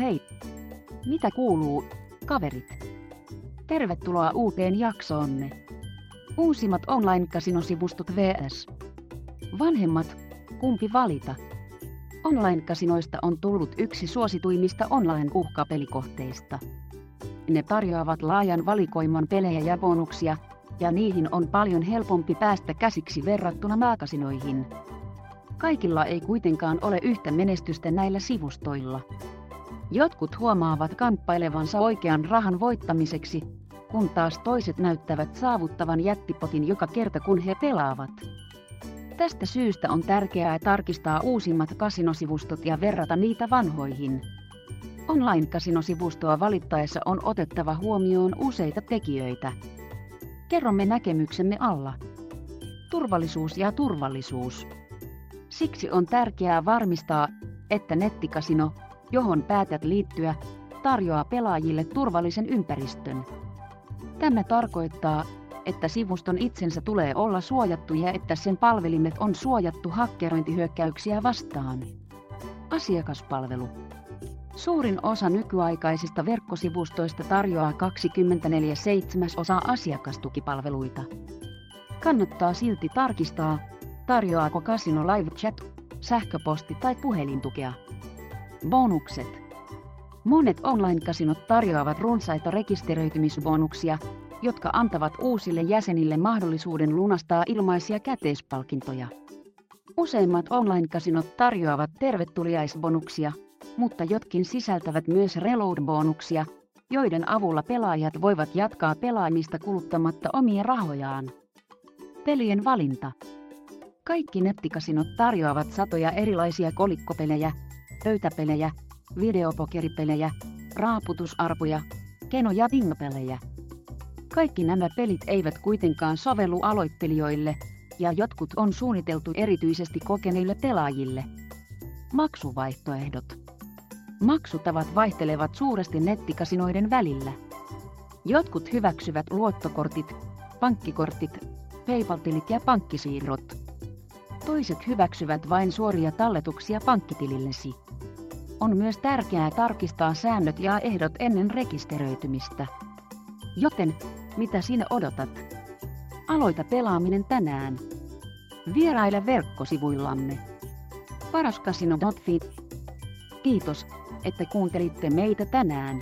Hei! Mitä kuuluu, kaverit? Tervetuloa uuteen jaksoonne. Uusimmat online-kasinosivustot vs. Vanhemmat, kumpi valita? Online-kasinoista on tullut yksi suosituimmista online-uhkapelikohteista. Ne tarjoavat laajan valikoiman pelejä ja bonuksia, ja niihin on paljon helpompi päästä käsiksi verrattuna maakasinoihin. Kaikilla ei kuitenkaan ole yhtä menestystä näillä sivustoilla. Jotkut huomaavat kamppailevansa oikean rahan voittamiseksi, kun taas toiset näyttävät saavuttavan jättipotin joka kerta kun he pelaavat. Tästä syystä on tärkeää tarkistaa uusimmat kasinosivustot ja verrata niitä vanhoihin. Online-kasinosivustoa valittaessa on otettava huomioon useita tekijöitä. Kerromme näkemyksemme alla. Turvallisuus ja turvallisuus. Siksi on tärkeää varmistaa, että nettikasino, johon päätät liittyä, tarjoaa pelaajille turvallisen ympäristön. Tämä tarkoittaa, että sivuston itsensä tulee olla suojattu ja että sen palvelimet on suojattu hakkerointihyökkäyksiä vastaan. Asiakaspalvelu. Suurin osa nykyaikaisista verkkosivustoista tarjoaa 24/7 osa asiakastukipalveluita. Kannattaa silti tarkistaa, tarjoaako Casino Live Chat, sähköposti tai puhelintukea. Bonukset. Monet online-kasinot tarjoavat runsaita rekisteröitymisbonuksia, jotka antavat uusille jäsenille mahdollisuuden lunastaa ilmaisia käteispalkintoja. Useimmat online-kasinot tarjoavat tervetuliaisbonuksia, mutta jotkin sisältävät myös reload-bonuksia, joiden avulla pelaajat voivat jatkaa pelaamista kuluttamatta omia rahojaan. Pelien valinta. Kaikki nettikasinot tarjoavat satoja erilaisia kolikkopelejä, pöytäpelejä, videopokeripelejä, raaputusarpuja, keno- ja tingapelejä. Kaikki nämä pelit eivät kuitenkaan sovellu aloittelijoille, ja jotkut on suunniteltu erityisesti kokeneille pelaajille. Maksuvaihtoehdot. Maksutavat vaihtelevat suuresti nettikasinoiden välillä. Jotkut hyväksyvät luottokortit, pankkikortit, PayPal-tilit ja pankkisiirrot. Toiset hyväksyvät vain suoria talletuksia pankkitilillesi. On myös tärkeää tarkistaa säännöt ja ehdot ennen rekisteröitymistä. Joten, mitä sinä odotat? Aloita pelaaminen tänään. Vieraile verkkosivuillamme. Paraskasino.fi. Kiitos, että kuuntelitte meitä tänään.